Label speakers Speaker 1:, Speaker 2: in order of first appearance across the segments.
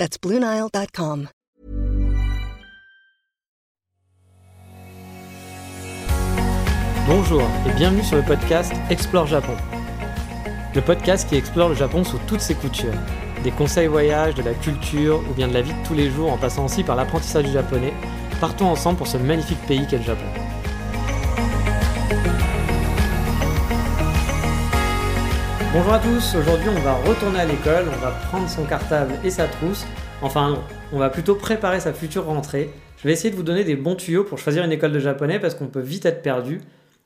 Speaker 1: That's.
Speaker 2: Bonjour et bienvenue sur le podcast Explore Japon. Le podcast qui explore le Japon sous toutes ses coutures. Des conseils voyages, de la culture ou bien de la vie de tous les jours en passant aussi par l'apprentissage du japonais. Partons ensemble pour ce magnifique pays qu'est le Japon. Bonjour à tous, aujourd'hui on va retourner à l'école, on va prendre son cartable et sa trousse. Enfin on va plutôt préparer sa future rentrée. Je vais essayer de vous donner des bons tuyaux pour choisir une école de japonais parce qu'on peut vite être perdu,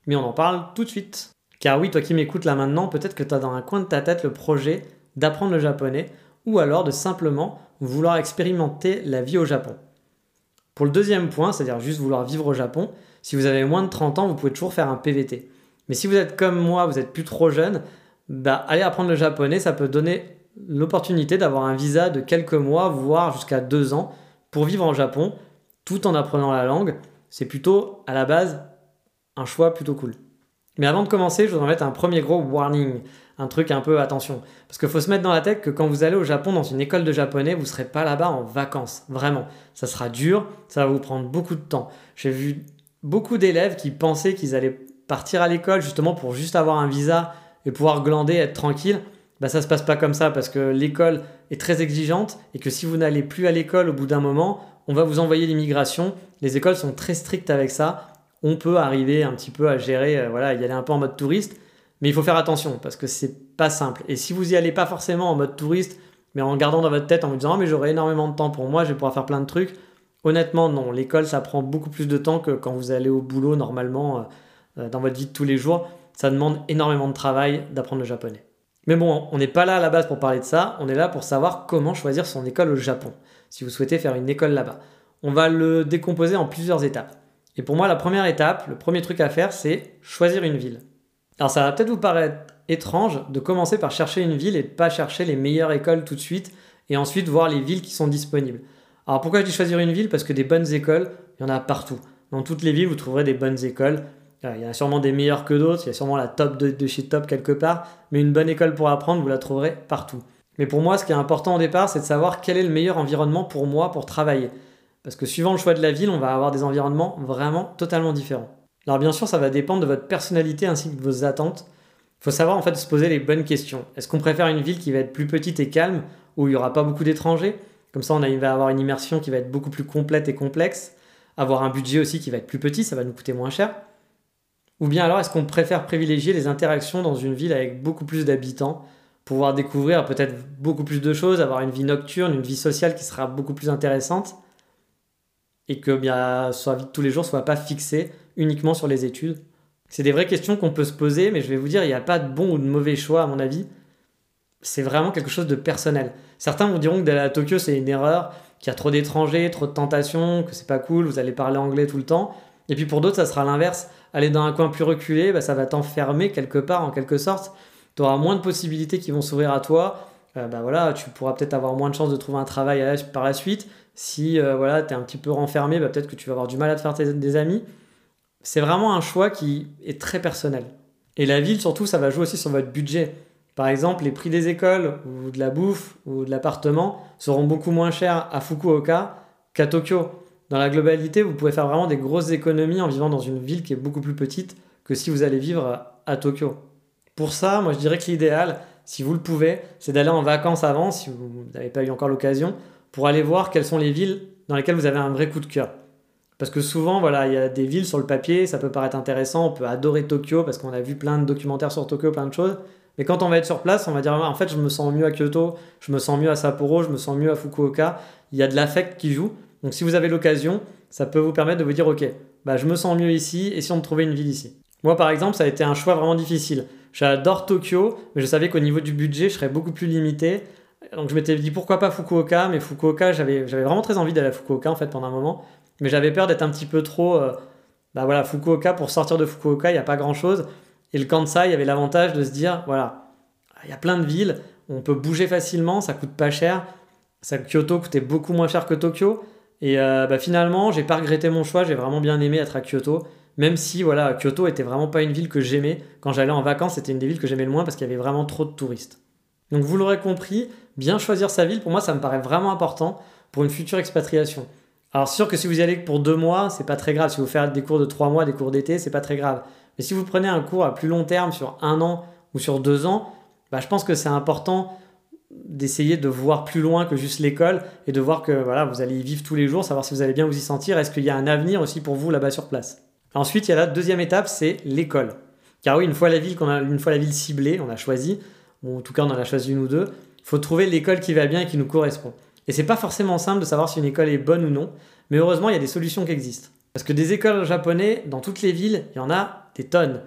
Speaker 2: mais on en parle tout de suite. Car oui, toi qui m'écoutes là maintenant, peut-être que tu as dans un coin de ta tête le projet d'apprendre le japonais ou alors de simplement vouloir expérimenter la vie au Japon. Pour le deuxième point, c'est-à-dire juste vouloir vivre au Japon, si vous avez moins de 30 ans, vous pouvez toujours faire un PVT. Mais si vous êtes comme moi, vous êtes plus trop jeune, bah, aller apprendre le japonais, ça peut donner l'opportunité d'avoir un visa de quelques mois, voire jusqu'à deux ans, pour vivre en Japon, tout en apprenant la langue. C'est plutôt, à la base, un choix plutôt cool. Mais avant de commencer, je en mettre un premier gros warning, un truc un peu attention. Parce qu'il faut se mettre dans la tête que quand vous allez au Japon dans une école de japonais, vous serez pas là-bas en vacances. Vraiment. Ça sera dur, ça va vous prendre beaucoup de temps. J'ai vu beaucoup d'élèves qui pensaient qu'ils allaient partir à l'école justement pour juste avoir un visa et pouvoir glander, être tranquille. Bah, ça se passe pas comme ça parce que l'école est très exigeante et que si vous n'allez plus à l'école au bout d'un moment, on va vous envoyer l'immigration. Les écoles sont très strictes avec ça on peut arriver un petit peu à gérer, euh, voilà, y aller un peu en mode touriste, mais il faut faire attention parce que c'est pas simple. Et si vous y allez pas forcément en mode touriste, mais en gardant dans votre tête en vous disant oh, mais j'aurai énormément de temps pour moi, je vais pouvoir faire plein de trucs. Honnêtement, non. L'école, ça prend beaucoup plus de temps que quand vous allez au boulot normalement euh, euh, dans votre vie de tous les jours. Ça demande énormément de travail d'apprendre le japonais. Mais bon, on n'est pas là à la base pour parler de ça. On est là pour savoir comment choisir son école au Japon. Si vous souhaitez faire une école là-bas, on va le décomposer en plusieurs étapes. Et pour moi, la première étape, le premier truc à faire, c'est choisir une ville. Alors ça va peut-être vous paraître étrange de commencer par chercher une ville et de pas chercher les meilleures écoles tout de suite et ensuite voir les villes qui sont disponibles. Alors pourquoi je dis choisir une ville? Parce que des bonnes écoles, il y en a partout. Dans toutes les villes, vous trouverez des bonnes écoles. Il y en a sûrement des meilleures que d'autres, il y a sûrement la top de, de chez top quelque part, mais une bonne école pour apprendre, vous la trouverez partout. Mais pour moi, ce qui est important au départ, c'est de savoir quel est le meilleur environnement pour moi pour travailler. Parce que suivant le choix de la ville, on va avoir des environnements vraiment totalement différents. Alors bien sûr, ça va dépendre de votre personnalité ainsi que de vos attentes. Il faut savoir en fait se poser les bonnes questions. Est-ce qu'on préfère une ville qui va être plus petite et calme, où il n'y aura pas beaucoup d'étrangers? Comme ça, on va avoir une immersion qui va être beaucoup plus complète et complexe. Avoir un budget aussi qui va être plus petit, ça va nous coûter moins cher. Ou bien alors, est-ce qu'on préfère privilégier les interactions dans une ville avec beaucoup plus d'habitants, pouvoir découvrir peut-être beaucoup plus de choses, avoir une vie nocturne, une vie sociale qui sera beaucoup plus intéressante et que bien, sa vie de tous les jours soit pas fixée uniquement sur les études? C'est des vraies questions qu'on peut se poser, mais je vais vous dire, il n'y a pas de bon ou de mauvais choix à mon avis. C'est vraiment quelque chose de personnel. Certains vous diront que d'aller à Tokyo c'est une erreur, qu'il y a trop d'étrangers, trop de tentations, que c'est pas cool, vous allez parler anglais tout le temps. Et puis pour d'autres, ça sera l'inverse. Aller dans un coin plus reculé, bah, ça va t'enfermer quelque part en quelque sorte. Tu auras moins de possibilités qui vont s'ouvrir à toi. Euh, bah voilà, tu pourras peut-être avoir moins de chances de trouver un travail par la suite. Si euh, voilà, tu es un petit peu renfermé, bah, peut-être que tu vas avoir du mal à te faire des amis. C'est vraiment un choix qui est très personnel. Et la ville, surtout, ça va jouer aussi sur votre budget. Par exemple, les prix des écoles ou de la bouffe ou de l'appartement seront beaucoup moins chers à Fukuoka qu'à Tokyo. Dans la globalité, vous pouvez faire vraiment des grosses économies en vivant dans une ville qui est beaucoup plus petite que si vous allez vivre à Tokyo. Pour ça, moi je dirais que l'idéal, si vous le pouvez, c'est d'aller en vacances avant, si vous n'avez pas eu encore l'occasion, pour aller voir quelles sont les villes dans lesquelles vous avez un vrai coup de cœur. Parce que souvent, voilà, il y a des villes sur le papier, ça peut paraître intéressant, on peut adorer Tokyo parce qu'on a vu plein de documentaires sur Tokyo, plein de choses. Mais quand on va être sur place, on va dire en fait, je me sens mieux à Kyoto, je me sens mieux à Sapporo, je me sens mieux à Fukuoka. Il y a de l'affect qui joue. Donc si vous avez l'occasion, ça peut vous permettre de vous dire ok, bah, je me sens mieux ici, et si on trouvait une ville ici. Moi, par exemple, ça a été un choix vraiment difficile. J'adore Tokyo, mais je savais qu'au niveau du budget, je serais beaucoup plus limité Donc je m'étais dit pourquoi pas Fukuoka, mais Fukuoka, j'avais vraiment très envie d'aller à Fukuoka en fait pendant un moment, mais j'avais peur d'être un petit peu trop. Euh, bah voilà, Fukuoka, pour sortir de Fukuoka, il n'y a pas grand chose. Et le Kansai avait l'avantage de se dire voilà, il y a plein de villes, on peut bouger facilement, ça coûte pas cher. Ça, Kyoto coûtait beaucoup moins cher que Tokyo. Et euh, bah, finalement, j'ai pas regretté mon choix, j'ai vraiment bien aimé être à Kyoto. Même si voilà, Kyoto était vraiment pas une ville que j'aimais. Quand j'allais en vacances, c'était une des villes que j'aimais le moins parce qu'il y avait vraiment trop de touristes. Donc vous l'aurez compris, bien choisir sa ville, pour moi, ça me paraît vraiment important pour une future expatriation. Alors sûr que si vous y allez pour deux mois, c'est pas très grave. Si vous faites des cours de trois mois, des cours d'été, c'est pas très grave. Mais si vous prenez un cours à plus long terme, sur un an ou sur deux ans, bah, je pense que c'est important d'essayer de voir plus loin que juste l'école et de voir que voilà, vous allez y vivre tous les jours, savoir si vous allez bien vous y sentir, est-ce qu'il y a un avenir aussi pour vous là-bas sur place. Ensuite, il y a la deuxième étape, c'est l'école. Car oui, une fois la ville qu'on a, une fois la ville ciblée, on a choisi, ou en tout cas on en a choisi une ou deux, il faut trouver l'école qui va bien et qui nous correspond. Et c'est pas forcément simple de savoir si une école est bonne ou non, mais heureusement il y a des solutions qui existent. Parce que des écoles japonaises, dans toutes les villes, il y en a des tonnes.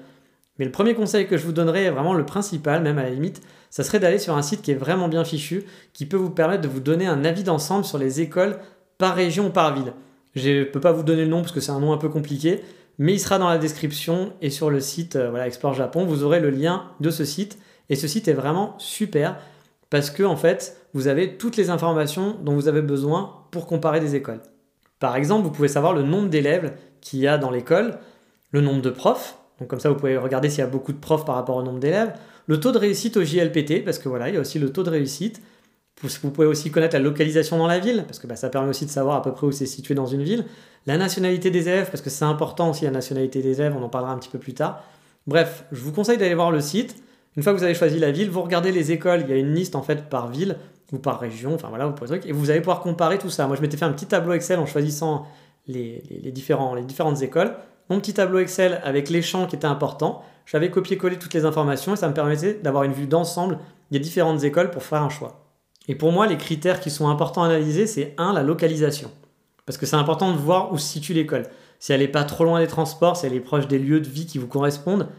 Speaker 2: Mais le premier conseil que je vous donnerai, vraiment le principal, même à la limite, ça serait d'aller sur un site qui est vraiment bien fichu, qui peut vous permettre de vous donner un avis d'ensemble sur les écoles par région ou par ville. Je ne peux pas vous donner le nom parce que c'est un nom un peu compliqué, mais il sera dans la description et sur le site euh, voilà, Explore Japon, vous aurez le lien de ce site. Et ce site est vraiment super parce que en fait, vous avez toutes les informations dont vous avez besoin pour comparer des écoles. Par exemple, vous pouvez savoir le nombre d'élèves qu'il y a dans l'école, le nombre de profs, donc comme ça vous pouvez regarder s'il y a beaucoup de profs par rapport au nombre d'élèves, le taux de réussite au JLPT, parce que voilà, il y a aussi le taux de réussite. Vous pouvez aussi connaître la localisation dans la ville, parce que bah, ça permet aussi de savoir à peu près où c'est situé dans une ville. La nationalité des élèves, parce que c'est important aussi la nationalité des élèves, on en parlera un petit peu plus tard. Bref, je vous conseille d'aller voir le site. Une fois que vous avez choisi la ville, vous regardez les écoles, il y a une liste en fait par ville ou par région, enfin voilà, vous pouvez et vous allez pouvoir comparer tout ça. Moi, je m'étais fait un petit tableau Excel en choisissant les différentes écoles. Mon petit tableau Excel avec les champs qui étaient importants. J'avais copié-collé toutes les informations et ça me permettait d'avoir une vue d'ensemble des différentes écoles pour faire un choix. Et pour moi, les critères qui sont importants à analyser, c'est un, la localisation. Parce que c'est important de voir où se situe l'école. Si elle n'est pas trop loin des transports, si elle est proche des lieux de vie qui vous correspondent,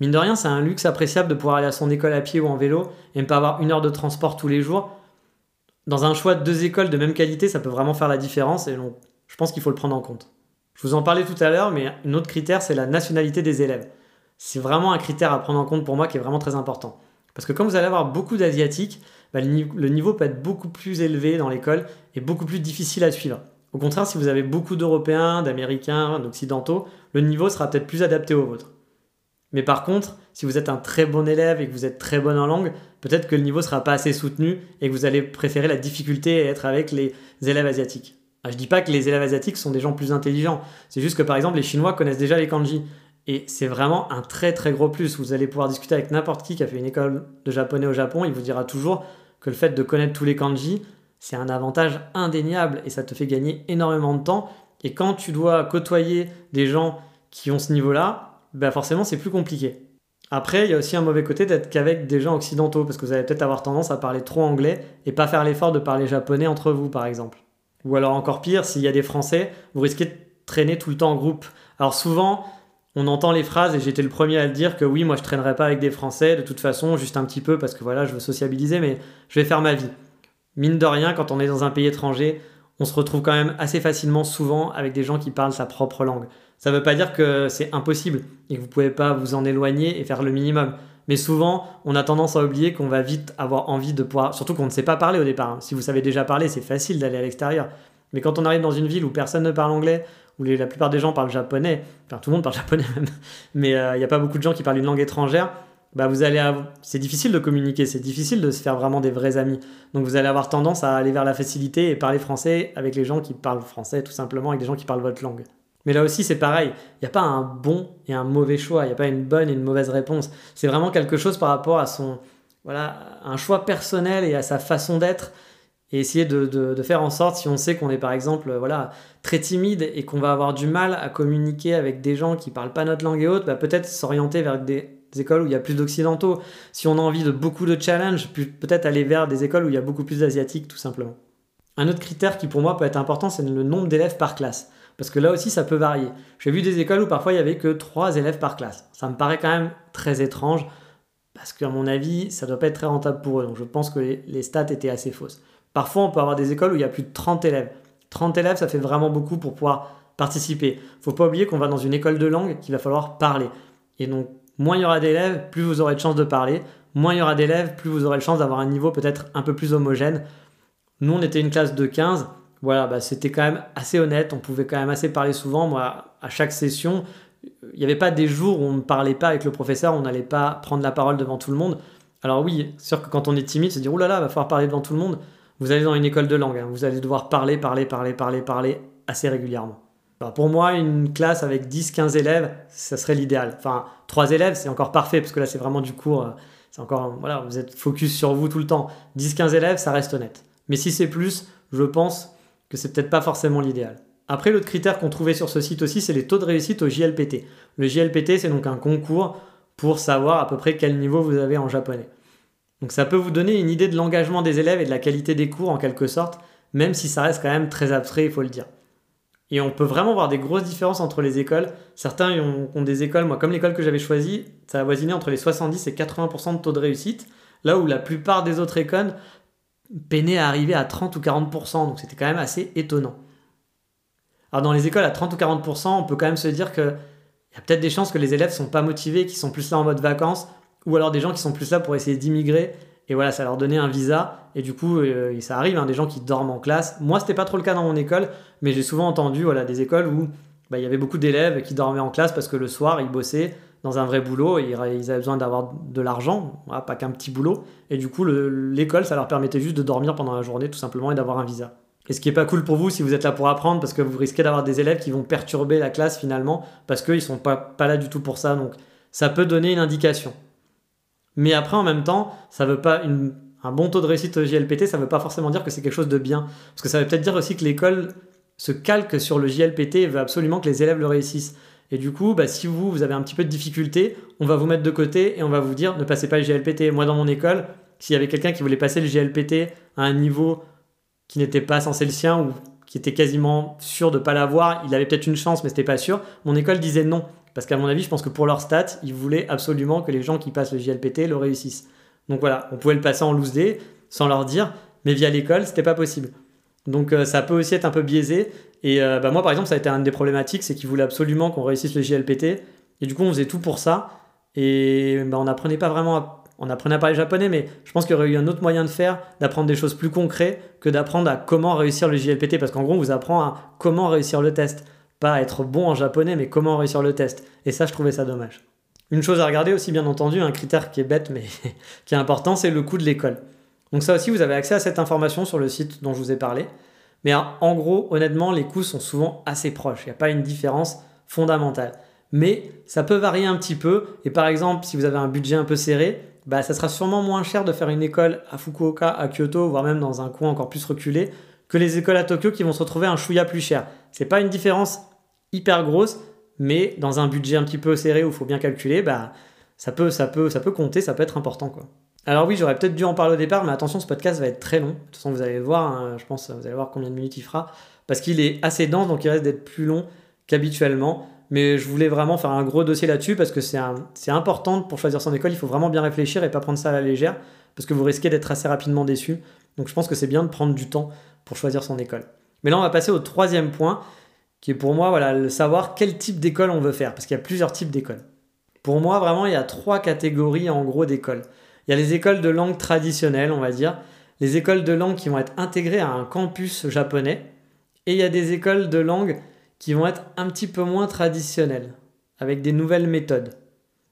Speaker 2: mine de rien, c'est un luxe appréciable de pouvoir aller à son école à pied ou en vélo et ne pas avoir une heure de transport tous les jours. Dans un choix de deux écoles de même qualité, ça peut vraiment faire la différence et je pense qu'il faut le prendre en compte. Je vous en parlais tout à l'heure, mais un autre critère, c'est la nationalité des élèves. C'est vraiment un critère à prendre en compte pour moi qui est vraiment très important. Parce que quand vous allez avoir beaucoup d'Asiatiques, bah, le niveau peut être beaucoup plus élevé dans l'école et beaucoup plus difficile à suivre. Au contraire, si vous avez beaucoup d'Européens, d'Américains, d'Occidentaux, le niveau sera peut-être plus adapté au vôtre. Mais par contre, si vous êtes un très bon élève et que vous êtes très bon en langue, peut-être que le niveau ne sera pas assez soutenu et que vous allez préférer la difficulté et être avec les élèves asiatiques. Je dis pas que les élèves asiatiques sont des gens plus intelligents. C'est juste que par exemple, les Chinois connaissent déjà les kanji. Et c'est vraiment un très très gros plus. Vous allez pouvoir discuter avec n'importe qui qui a fait une école de japonais au Japon. Il vous dira toujours que le fait de connaître tous les kanji, c'est un avantage indéniable et ça te fait gagner énormément de temps. Et quand tu dois côtoyer des gens qui ont ce niveau-là, bah forcément c'est plus compliqué. Après, il y a aussi un mauvais côté d'être qu'avec des gens occidentaux, parce que vous allez peut-être avoir tendance à parler trop anglais et pas faire l'effort de parler japonais entre vous, par exemple. Ou alors encore pire, s'il y a des Français, vous risquez de traîner tout le temps en groupe. Alors souvent, on entend les phrases, et j'étais le premier à le dire, que oui, moi je traînerai pas avec des Français, de toute façon, juste un petit peu, parce que voilà, je veux sociabiliser, mais je vais faire ma vie. Mine de rien, quand on est dans un pays étranger, on se retrouve quand même assez facilement, souvent, avec des gens qui parlent sa propre langue. Ça ne veut pas dire que c'est impossible et que vous pouvez pas vous en éloigner et faire le minimum. Mais souvent, on a tendance à oublier qu'on va vite avoir envie de pouvoir. Surtout qu'on ne sait pas parler au départ. Hein. Si vous savez déjà parler, c'est facile d'aller à l'extérieur. Mais quand on arrive dans une ville où personne ne parle anglais, où la plupart des gens parlent japonais, enfin tout le monde parle japonais même, mais euh, il n'y a pas beaucoup de gens qui parlent une langue étrangère, bah vous allez c'est difficile de communiquer, c'est difficile de se faire vraiment des vrais amis. Donc vous allez avoir tendance à aller vers la facilité et parler français avec les gens qui parlent français tout simplement, avec des gens qui parlent votre langue. Mais là aussi, c'est pareil. Il n'y a pas un bon et un mauvais choix. Il n'y a pas une bonne et une mauvaise réponse. C'est vraiment quelque chose par rapport à son, voilà, un choix personnel et à sa façon d'être. Et essayer de, faire en sorte, si on sait qu'on est par exemple voilà, très timide et qu'on va avoir du mal à communiquer avec des gens qui parlent pas notre langue et autres, bah peut-être s'orienter vers des, écoles où il y a plus d'occidentaux. Si on a envie de beaucoup de challenges, peut-être aller vers des écoles où il y a beaucoup plus d'asiatiques tout simplement. Un autre critère qui pour moi peut être important, c'est le nombre d'élèves par classe. Parce que là aussi, ça peut varier. J'ai vu des écoles où parfois il y avait que 3 élèves par classe. Ça me paraît quand même très étrange. parce qu'à mon avis, ça doit pas être très rentable pour eux. Donc je pense que les stats étaient assez fausses. Parfois, on peut avoir des écoles où il y a plus de 30 élèves. 30 élèves, ça fait vraiment beaucoup pour pouvoir participer. Faut pas oublier qu'on va dans une école de langue qu'il va falloir parler. Et donc, moins il y aura d'élèves, plus vous aurez de chances de parler. Moins il y aura d'élèves, plus vous aurez de chance d'avoir un niveau peut-être un peu plus homogène. Nous, on était une classe de 15. Voilà, bah, c'était quand même assez honnête. On pouvait quand même assez parler souvent. Moi, à chaque session, il n'y avait pas des jours où on ne parlait pas avec le professeur, on n'allait pas prendre la parole devant tout le monde. Alors oui, sûr que quand on est timide, c'est dire, oh là là, va falloir parler devant tout le monde. Vous allez dans une école de langue, hein. vous allez devoir parler, parler, parler, parler, parler assez régulièrement. pour moi, une classe avec 10-15 élèves, ça serait l'idéal. Enfin, 3 élèves, c'est encore parfait, parce que là, c'est vraiment du cours. Euh, c'est encore, voilà, vous êtes focus sur vous tout le temps. 10-15 élèves, ça reste honnête. Mais si c'est plus, je pense que c'est peut-être pas forcément l'idéal. Après, l'autre critère qu'on trouvait sur ce site aussi, c'est les taux de réussite au JLPT. Le JLPT, c'est donc un concours pour savoir à peu près quel niveau vous avez en japonais. Donc ça peut vous donner une idée de l'engagement des élèves et de la qualité des cours en quelque sorte, même si ça reste quand même très abstrait, il faut le dire. Et on peut vraiment voir des grosses différences entre les écoles. Certains ont, des écoles, moi comme l'école que j'avais choisie, ça a voisiné entre les 70 et 80% de taux de réussite, là où la plupart des autres écoles peinaient à arriver à 30 ou 40%, donc c'était quand même assez étonnant. Alors dans les écoles à 30 ou 40%, on peut quand même se dire qu'il y a peut-être des chances que les élèves ne sont pas motivés, qui sont plus là en mode vacances, ou alors des gens qui sont plus là pour essayer d'immigrer et voilà, ça leur donnait un visa. Et du coup, euh, ça arrive, hein, des gens qui dorment en classe. Moi, c'était pas trop le cas dans mon école, mais j'ai souvent entendu voilà, des écoles où bah, il y avait beaucoup d'élèves qui dormaient en classe parce que le soir, ils bossaient dans un vrai boulot et ils avaient besoin d'avoir de l'argent, pas qu'un petit boulot. Et du coup, l'école, ça leur permettait juste de dormir pendant la journée, tout simplement, et d'avoir un visa. Et ce qui est pas cool pour vous si vous êtes là pour apprendre, parce que vous risquez d'avoir des élèves qui vont perturber la classe finalement, parce qu'ils sont pas, pas là du tout pour ça. Donc, ça peut donner une indication. Mais après, en même temps, ça veut pas un bon taux de réussite au JLPT, ça veut pas forcément dire que c'est quelque chose de bien. Parce que ça veut peut-être dire aussi que l'école se calque sur le JLPT et veut absolument que les élèves le réussissent. Et du coup, bah, si vous, vous avez un petit peu de difficulté, on va vous mettre de côté et on va vous dire ne passez pas le JLPT. Moi, dans mon école, s'il y avait quelqu'un qui voulait passer le JLPT à un niveau qui n'était pas censé le sien ou qui était quasiment sûr de ne pas l'avoir, il avait peut-être une chance, mais c'était pas sûr. Mon école disait non. Parce qu'à mon avis, je pense que pour leur stats, ils voulaient absolument que les gens qui passent le JLPT le réussissent. Donc voilà, on pouvait le passer en loose day sans leur dire, mais via l'école, c'était pas possible. Donc euh, ça peut aussi être un peu biaisé. Et euh, bah, moi, par exemple, ça a été une des problématiques, c'est qu'ils voulaient absolument qu'on réussisse le JLPT. Et du coup, on faisait tout pour ça. Et bah, on n'apprenait pas vraiment. On apprenait à parler japonais, mais je pense qu'il y aurait eu un autre moyen de faire, d'apprendre des choses plus concrètes que d'apprendre à comment réussir le JLPT. Parce qu'en gros, on vous apprend à comment réussir le test pas être bon en japonais, mais comment réussir le test. Et ça, je trouvais ça dommage. Une chose à regarder aussi, bien entendu, un critère qui est bête, mais qui est important, c'est le coût de l'école. Donc ça aussi, vous avez accès à cette information sur le site dont je vous ai parlé. Mais en gros, honnêtement, les coûts sont souvent assez proches. Il n'y a pas une différence fondamentale. Mais ça peut varier un petit peu. Et par exemple, si vous avez un budget un peu serré, bah, ça sera sûrement moins cher de faire une école à Fukuoka, à Kyoto, voire même dans un coin encore plus reculé, que les écoles à Tokyo qui vont se retrouver un chouïa plus cher. C'est pas une différence hyper grosse, mais dans un budget un petit peu serré où il faut bien calculer, bah, ça, peut, ça, peut, ça peut compter, ça peut être important. Quoi. Alors oui, j'aurais peut-être dû en parler au départ, mais attention, ce podcast va être très long. De toute façon, vous allez voir, hein, je pense, vous allez voir combien de minutes il fera, parce qu'il est assez dense, donc il reste d'être plus long qu'habituellement. Mais je voulais vraiment faire un gros dossier là-dessus, parce que c'est important pour choisir son école, il faut vraiment bien réfléchir et pas prendre ça à la légère, parce que vous risquez d'être assez rapidement déçu. Donc je pense que c'est bien de prendre du temps pour choisir son école. Mais là, on va passer au troisième point, qui est pour moi voilà, le savoir quel type d'école on veut faire, parce qu'il y a plusieurs types d'écoles. Pour moi, vraiment, il y a trois catégories en gros d'écoles. Il y a les écoles de langue traditionnelles, on va dire, les écoles de langue qui vont être intégrées à un campus japonais, et il y a des écoles de langue qui vont être un petit peu moins traditionnelles, avec des nouvelles méthodes.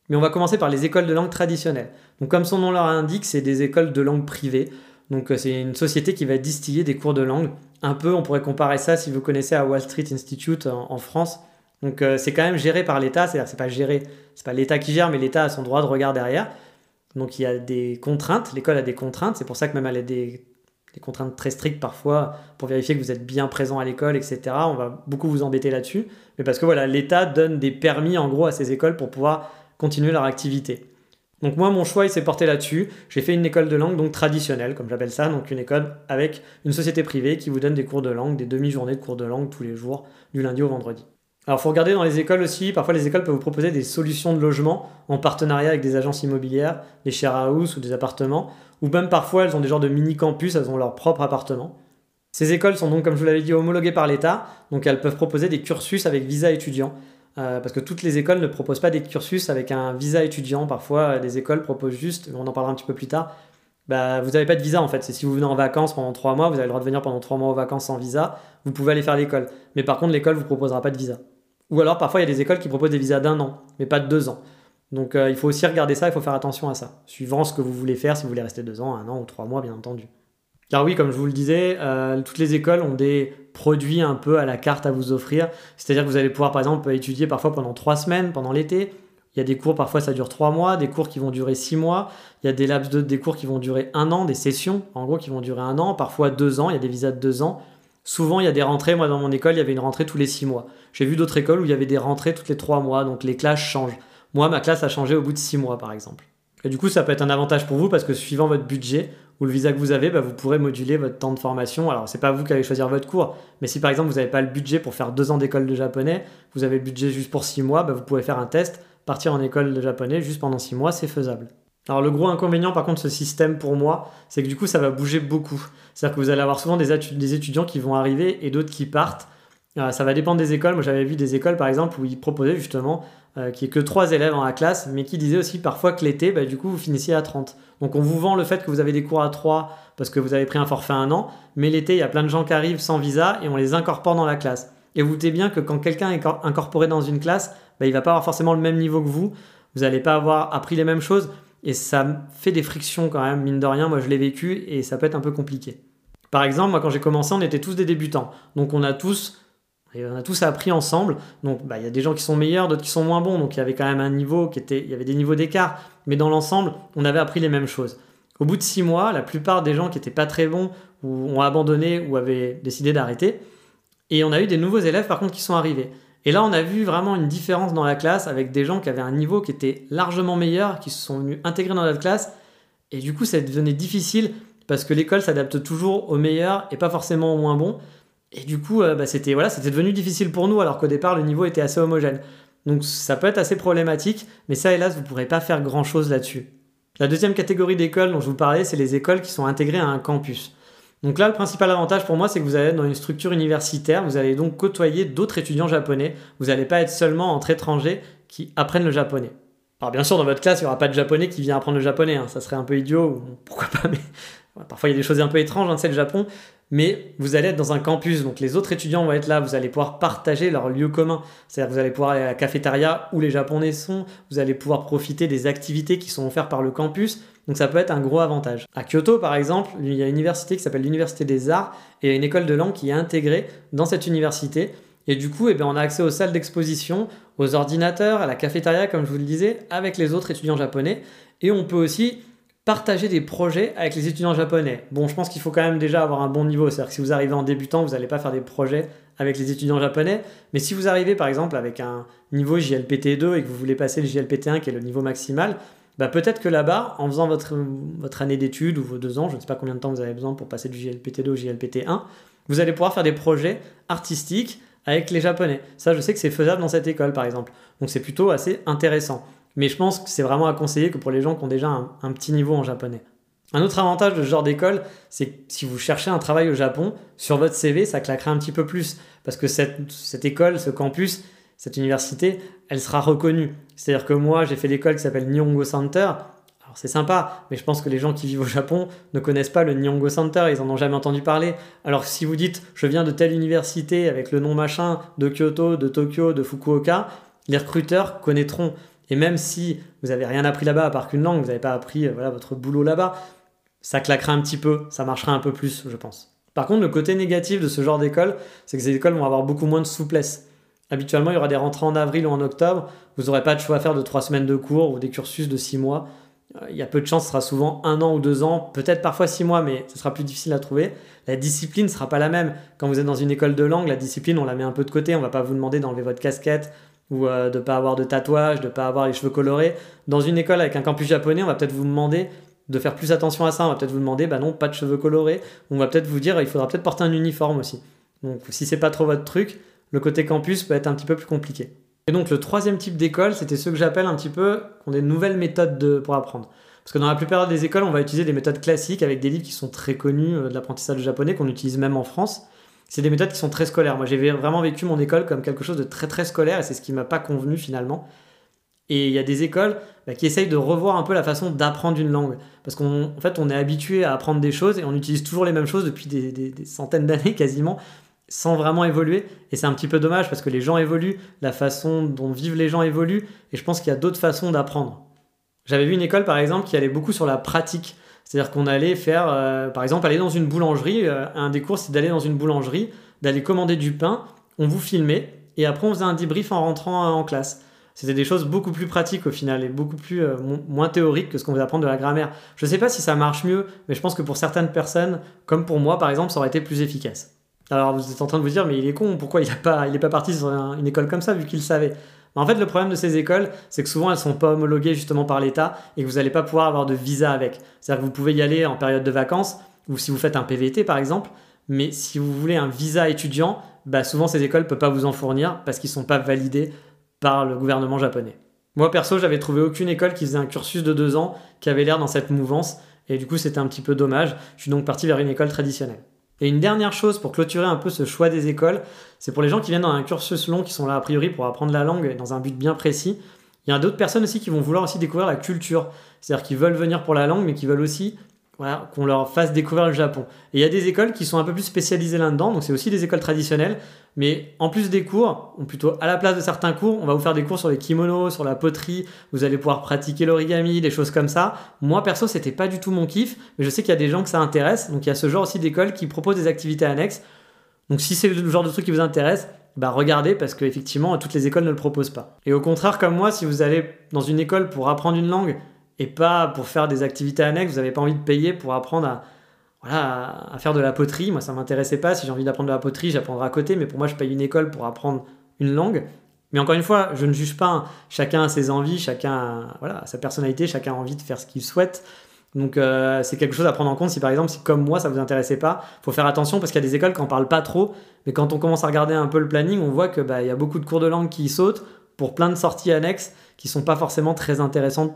Speaker 2: Mais on va commencer par les écoles de langue traditionnelles. Donc comme son nom l'indique, c'est des écoles de langue privées. Donc euh, c'est une société qui va distiller des cours de langue un peu, on pourrait comparer ça si vous connaissez à Wall Street Institute en, France. Donc euh, c'est quand même géré par l'État, c'est-à-dire c'est pas géré, c'est pas l'État qui gère, mais l'État a son droit de regard derrière. Donc il y a des contraintes, l'école a des contraintes, c'est pour ça que même elle a des, des, contraintes très strictes parfois pour vérifier que vous êtes bien présent à l'école, etc. On va beaucoup vous embêter là-dessus, mais parce que voilà, l'État donne des permis en gros à ces écoles pour pouvoir continuer leur activité. Donc moi, mon choix, il s'est porté là-dessus. J'ai fait une école de langue donc traditionnelle, comme j'appelle ça, donc une école avec une société privée qui vous donne des cours de langue, des demi-journées de cours de langue tous les jours, du lundi au vendredi. Alors, faut regarder dans les écoles aussi. Parfois, les écoles peuvent vous proposer des solutions de logement en partenariat avec des agences immobilières, des share house ou des appartements. Ou même parfois, elles ont des genres de mini campus, elles ont leur propre appartement. Ces écoles sont donc, comme je vous l'avais dit, homologuées par l'État. Donc, elles peuvent proposer des cursus avec visa étudiant. Euh, parce que toutes les écoles ne proposent pas des cursus avec un visa étudiant. Parfois, les écoles proposent juste, on en parlera un petit peu plus tard, bah, vous n'avez pas de visa en fait. C'est si vous venez en vacances pendant trois mois, vous avez le droit de venir pendant trois mois aux vacances sans visa, vous pouvez aller faire l'école. Mais par contre, l'école vous proposera pas de visa. Ou alors parfois, il y a des écoles qui proposent des visas d'un an, mais pas de deux ans. Donc euh, il faut aussi regarder ça, il faut faire attention à ça, suivant ce que vous voulez faire, si vous voulez rester deux ans, un an ou trois mois, bien entendu. Car oui, comme je vous le disais, euh, toutes les écoles ont des produits un peu à la carte à vous offrir. C'est-à-dire que vous allez pouvoir, par exemple, étudier parfois pendant trois semaines, pendant l'été. Il y a des cours, parfois ça dure trois mois, des cours qui vont durer six mois. Il y a des laps de des cours qui vont durer un an, des sessions, en gros, qui vont durer un an, parfois deux ans. Il y a des visas de deux ans. Souvent, il y a des rentrées. Moi, dans mon école, il y avait une rentrée tous les six mois. J'ai vu d'autres écoles où il y avait des rentrées toutes les trois mois, donc les classes changent. Moi, ma classe a changé au bout de six mois, par exemple. Et du coup, ça peut être un avantage pour vous parce que suivant votre budget ou le visa que vous avez, bah, vous pourrez moduler votre temps de formation. Alors, c'est pas vous qui allez choisir votre cours, mais si par exemple vous n'avez pas le budget pour faire deux ans d'école de japonais, vous avez le budget juste pour six mois, bah, vous pouvez faire un test, partir en école de japonais juste pendant six mois, c'est faisable. Alors le gros inconvénient par contre ce système pour moi, c'est que du coup ça va bouger beaucoup. C'est-à-dire que vous allez avoir souvent des, des étudiants qui vont arriver et d'autres qui partent. Euh, ça va dépendre des écoles. Moi j'avais vu des écoles par exemple où ils proposaient justement euh, n'y ait que trois élèves dans la classe, mais qui disaient aussi parfois que l'été, bah, du coup vous finissiez à 30. Donc on vous vend le fait que vous avez des cours à 3 parce que vous avez pris un forfait un an, mais l'été il y a plein de gens qui arrivent sans visa et on les incorpore dans la classe. Et vous doutez bien que quand quelqu'un est incorporé dans une classe, bah, il va pas avoir forcément le même niveau que vous. Vous n'allez pas avoir appris les mêmes choses. Et ça fait des frictions quand même, mine de rien. Moi, je l'ai vécu et ça peut être un peu compliqué. Par exemple, moi, quand j'ai commencé, on était tous des débutants. Donc, on a tous, on a tous appris ensemble. Donc, bah, il y a des gens qui sont meilleurs, d'autres qui sont moins bons. Donc, il y avait quand même un niveau qui était, il y avait des niveaux d'écart. Mais dans l'ensemble, on avait appris les mêmes choses. Au bout de six mois, la plupart des gens qui n'étaient pas très bons ou ont abandonné ou avaient décidé d'arrêter. Et on a eu des nouveaux élèves, par contre, qui sont arrivés. Et là, on a vu vraiment une différence dans la classe avec des gens qui avaient un niveau qui était largement meilleur, qui se sont venus intégrer dans notre classe. Et du coup, ça devenait difficile parce que l'école s'adapte toujours au meilleur et pas forcément au moins bon. Et du coup, euh, bah, c'était voilà, c'était devenu difficile pour nous alors qu'au départ, le niveau était assez homogène. Donc ça peut être assez problématique, mais ça, hélas, vous ne pourrez pas faire grand-chose là-dessus. La deuxième catégorie d'écoles dont je vous parlais, c'est les écoles qui sont intégrées à un campus. Donc là, le principal avantage pour moi, c'est que vous allez être dans une structure universitaire, vous allez donc côtoyer d'autres étudiants japonais, vous n'allez pas être seulement entre étrangers qui apprennent le japonais. Alors bien sûr, dans votre classe, il n'y aura pas de japonais qui vient apprendre le japonais, hein. ça serait un peu idiot, pourquoi pas, mais parfois il y a des choses un peu étranges, hein, c'est le Japon, mais vous allez être dans un campus, donc les autres étudiants vont être là, vous allez pouvoir partager leur lieu commun, c'est-à-dire vous allez pouvoir aller à la cafétéria où les japonais sont, vous allez pouvoir profiter des activités qui sont offertes par le campus, donc ça peut être un gros avantage. À Kyoto, par exemple, il y a une université qui s'appelle l'Université des Arts et il y a une école de langue qui est intégrée dans cette université. Et du coup, eh bien, on a accès aux salles d'exposition, aux ordinateurs, à la cafétéria, comme je vous le disais, avec les autres étudiants japonais. Et on peut aussi partager des projets avec les étudiants japonais. Bon, je pense qu'il faut quand même déjà avoir un bon niveau. C'est-à-dire que si vous arrivez en débutant, vous n'allez pas faire des projets avec les étudiants japonais. Mais si vous arrivez par exemple avec un niveau JLPT2 et que vous voulez passer le JLPT1 qui est le niveau maximal, bah peut-être que là-bas, en faisant votre, votre année d'études ou vos deux ans, je ne sais pas combien de temps vous avez besoin pour passer du JLPT2 au JLPT1, vous allez pouvoir faire des projets artistiques avec les Japonais. Ça, je sais que c'est faisable dans cette école, par exemple. Donc c'est plutôt assez intéressant. Mais je pense que c'est vraiment à conseiller que pour les gens qui ont déjà un, petit niveau en japonais. Un autre avantage de ce genre d'école, c'est que si vous cherchez un travail au Japon, sur votre CV, ça claquera un petit peu plus. Parce que cette, école, ce campus, cette université, elle sera reconnue. C'est-à-dire que moi, j'ai fait l'école qui s'appelle Nihongo Center. Alors c'est sympa, mais je pense que les gens qui vivent au Japon ne connaissent pas le Nihongo Center, ils en ont jamais entendu parler. Alors si vous dites je viens de telle université avec le nom machin de Kyoto, de Tokyo, de Fukuoka, les recruteurs connaîtront. Et même si vous n'avez rien appris là-bas à part qu'une langue, vous n'avez pas appris euh, voilà, votre boulot là-bas, ça claquera un petit peu, ça marchera un peu plus, je pense. Par contre, le côté négatif de ce genre d'école, c'est que ces écoles vont avoir beaucoup moins de souplesse. Habituellement, il y aura des rentrées en avril ou en octobre. Vous n'aurez pas de choix à faire de trois semaines de cours ou des cursus de six mois. Euh, il y a peu de chances, ce sera souvent un an ou deux ans, peut-être parfois six mois, mais ce sera plus difficile à trouver. La discipline ne sera pas la même. Quand vous êtes dans une école de langue, la discipline, on la met un peu de côté. On ne va pas vous demander d'enlever votre casquette ou euh, de pas avoir de tatouage, de pas avoir les cheveux colorés. Dans une école avec un campus japonais, on va peut-être vous demander de faire plus attention à ça. On va peut-être vous demander, bah non, pas de cheveux colorés. On va peut-être vous dire, il faudra peut-être porter un uniforme aussi. Donc si c'est pas trop votre truc, le côté campus peut être un petit peu plus compliqué. Et donc le troisième type d'école, c'était ceux que j'appelle un petit peu, qui ont des nouvelles méthodes pour apprendre. Parce que dans la plupart des écoles, on va utiliser des méthodes classiques avec des livres qui sont très connus euh, de l'apprentissage japonais, qu'on utilise même en France. C'est des méthodes qui sont très scolaires. Moi, j'ai vraiment vécu mon école comme quelque chose de très très scolaire et c'est ce qui m'a pas convenu finalement. Et il y a des écoles bah, qui essayent de revoir un peu la façon d'apprendre une langue. Parce qu'en fait, on est habitué à apprendre des choses et on utilise toujours les mêmes choses depuis des centaines d'années quasiment sans vraiment évoluer. Et c'est un petit peu dommage parce que les gens évoluent, la façon dont vivent les gens évolue, et je pense qu'il y a d'autres façons d'apprendre. J'avais vu une école par exemple qui allait beaucoup sur la pratique. C'est-à-dire qu'on allait faire, euh, par exemple, aller dans une boulangerie. Euh, un des cours, c'est d'aller dans une boulangerie, d'aller commander du pain, on vous filmait, et après on faisait un debrief en rentrant en classe. C'était des choses beaucoup plus pratiques au final et beaucoup plus euh, moins théoriques que ce qu'on veut apprendre de la grammaire. Je ne sais pas si ça marche mieux, mais je pense que pour certaines personnes, comme pour moi par exemple, ça aurait été plus efficace. Alors vous êtes en train de vous dire, mais il est con, pourquoi il n'est pas, pas parti sur une école comme ça vu qu'il savait? En fait, le problème de ces écoles, c'est que souvent elles ne sont pas homologuées justement par l'État et que vous n'allez pas pouvoir avoir de visa avec. C'est-à-dire que vous pouvez y aller en période de vacances ou si vous faites un PVT par exemple, mais si vous voulez un visa étudiant, bah souvent ces écoles ne peuvent pas vous en fournir parce qu'ils ne sont pas validés par le gouvernement japonais. Moi perso, j'avais trouvé aucune école qui faisait un cursus de deux ans qui avait l'air dans cette mouvance et du coup c'était un petit peu dommage. Je suis donc parti vers une école traditionnelle. Et une dernière chose pour clôturer un peu ce choix des écoles, c'est pour les gens qui viennent dans un cursus long, qui sont là a priori pour apprendre la langue dans un but bien précis. Il y a d'autres personnes aussi qui vont vouloir aussi découvrir la culture. C'est-à-dire qu'ils veulent venir pour la langue, mais qui veulent aussi voilà, qu'on leur fasse découvrir le Japon. Et il y a des écoles qui sont un peu plus spécialisées là-dedans, donc c'est aussi des écoles traditionnelles, mais en plus des cours, ou plutôt à la place de certains cours, on va vous faire des cours sur les kimonos, sur la poterie, vous allez pouvoir pratiquer l'origami, des choses comme ça. Moi perso, c'était pas du tout mon kiff, mais je sais qu'il y a des gens que ça intéresse, donc il y a ce genre aussi d'écoles qui proposent des activités annexes. Donc si c'est le genre de truc qui vous intéresse, bah regardez parce qu'effectivement toutes les écoles ne le proposent pas. Et au contraire comme moi, si vous allez dans une école pour apprendre une langue et pas pour faire des activités annexes. Vous n'avez pas envie de payer pour apprendre à, voilà, à faire de la poterie. Moi, ça m'intéressait pas. Si j'ai envie d'apprendre de la poterie, j'apprendrai à côté. Mais pour moi, je paye une école pour apprendre une langue. Mais encore une fois, je ne juge pas. Chacun a ses envies, chacun voilà, a sa personnalité, chacun a envie de faire ce qu'il souhaite. Donc euh, c'est quelque chose à prendre en compte si par exemple, si comme moi ça vous intéressait pas, faut faire attention parce qu'il y a des écoles qui en parlent pas trop, mais quand on commence à regarder un peu le planning, on voit que bah, y a beaucoup de cours de langue qui sautent pour plein de sorties annexes qui sont pas forcément très intéressantes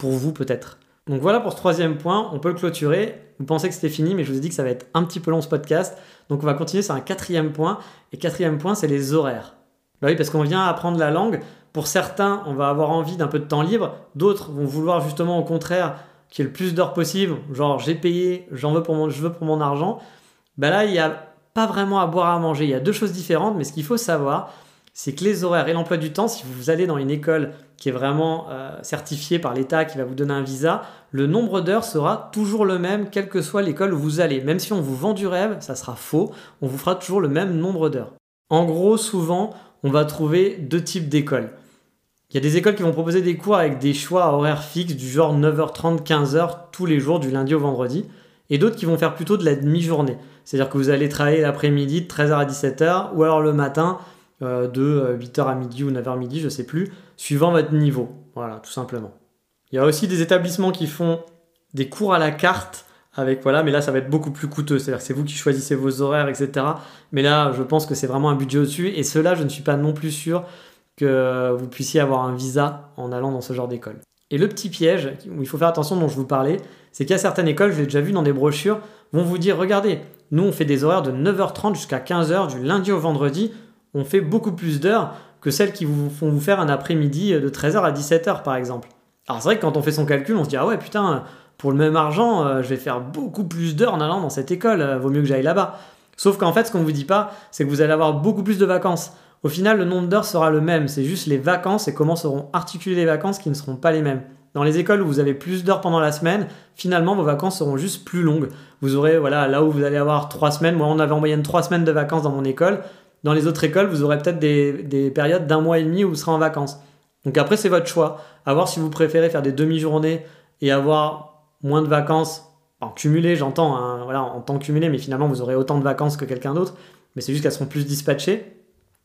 Speaker 2: pour vous peut-être. Donc voilà pour ce troisième point, on peut le clôturer. Vous pensez que c'était fini, mais je vous ai dit que ça va être un petit peu long ce podcast. Donc on va continuer sur un quatrième point. Et quatrième point, c'est les horaires. Bah oui, parce qu'on vient apprendre la langue. Pour certains, on va avoir envie d'un peu de temps libre. D'autres vont vouloir justement au contraire qu'il y ait le plus d'heures possible. Genre j'ai payé, j'en veux pour mon, je veux pour mon argent. Bah là, il n'y a pas vraiment à boire à manger. Il y a deux choses différentes, mais ce qu'il faut savoir, c'est que les horaires et l'emploi du temps, si vous allez dans une école qui est vraiment euh, certifiée par l'État, qui va vous donner un visa, le nombre d'heures sera toujours le même, quelle que soit l'école où vous allez. Même si on vous vend du rêve, ça sera faux, on vous fera toujours le même nombre d'heures. En gros, souvent, on va trouver deux types d'écoles. Il y a des écoles qui vont proposer des cours avec des choix à horaires fixes du genre 9h30, 15h tous les jours, du lundi au vendredi, et d'autres qui vont faire plutôt de la demi-journée. C'est-à-dire que vous allez travailler l'après-midi de 13h à 17h, ou alors le matin euh, de 8h euh, à midi ou 9h midi, je sais plus, suivant votre niveau. Voilà, tout simplement. Il y a aussi des établissements qui font des cours à la carte avec voilà, mais là ça va être beaucoup plus coûteux. C'est-à-dire que c'est vous qui choisissez vos horaires, etc. Mais là, je pense que c'est vraiment un budget au-dessus. Et cela, je ne suis pas non plus sûr que vous puissiez avoir un visa en allant dans ce genre d'école. Et le petit piège où il faut faire attention dont je vous parlais, c'est qu'il y a certaines écoles, je l'ai déjà vu dans des brochures, vont vous dire regardez, nous on fait des horaires de 9h30 jusqu'à 15h du lundi au vendredi on fait beaucoup plus d'heures que celles qui vous font vous faire un après-midi de 13h à 17h par exemple. Alors c'est vrai que quand on fait son calcul, on se dit ah ouais putain, pour le même argent, euh, je vais faire beaucoup plus d'heures en allant dans cette école, euh, vaut mieux que j'aille là-bas. Sauf qu'en fait, ce qu'on ne vous dit pas, c'est que vous allez avoir beaucoup plus de vacances. Au final, le nombre d'heures sera le même, c'est juste les vacances et comment seront articulées les vacances qui ne seront pas les mêmes. Dans les écoles où vous avez plus d'heures pendant la semaine, finalement vos vacances seront juste plus longues. Vous aurez, voilà, là où vous allez avoir trois semaines, moi on avait en moyenne trois semaines de vacances dans mon école, dans les autres écoles, vous aurez peut-être des, périodes d'un mois et demi où vous serez en vacances. Donc après, c'est votre choix. À voir si vous préférez faire des demi-journées et avoir moins de vacances en cumulé, j'entends, hein, voilà, en temps cumulé, mais finalement vous aurez autant de vacances que quelqu'un d'autre, mais c'est juste qu'elles seront plus dispatchées.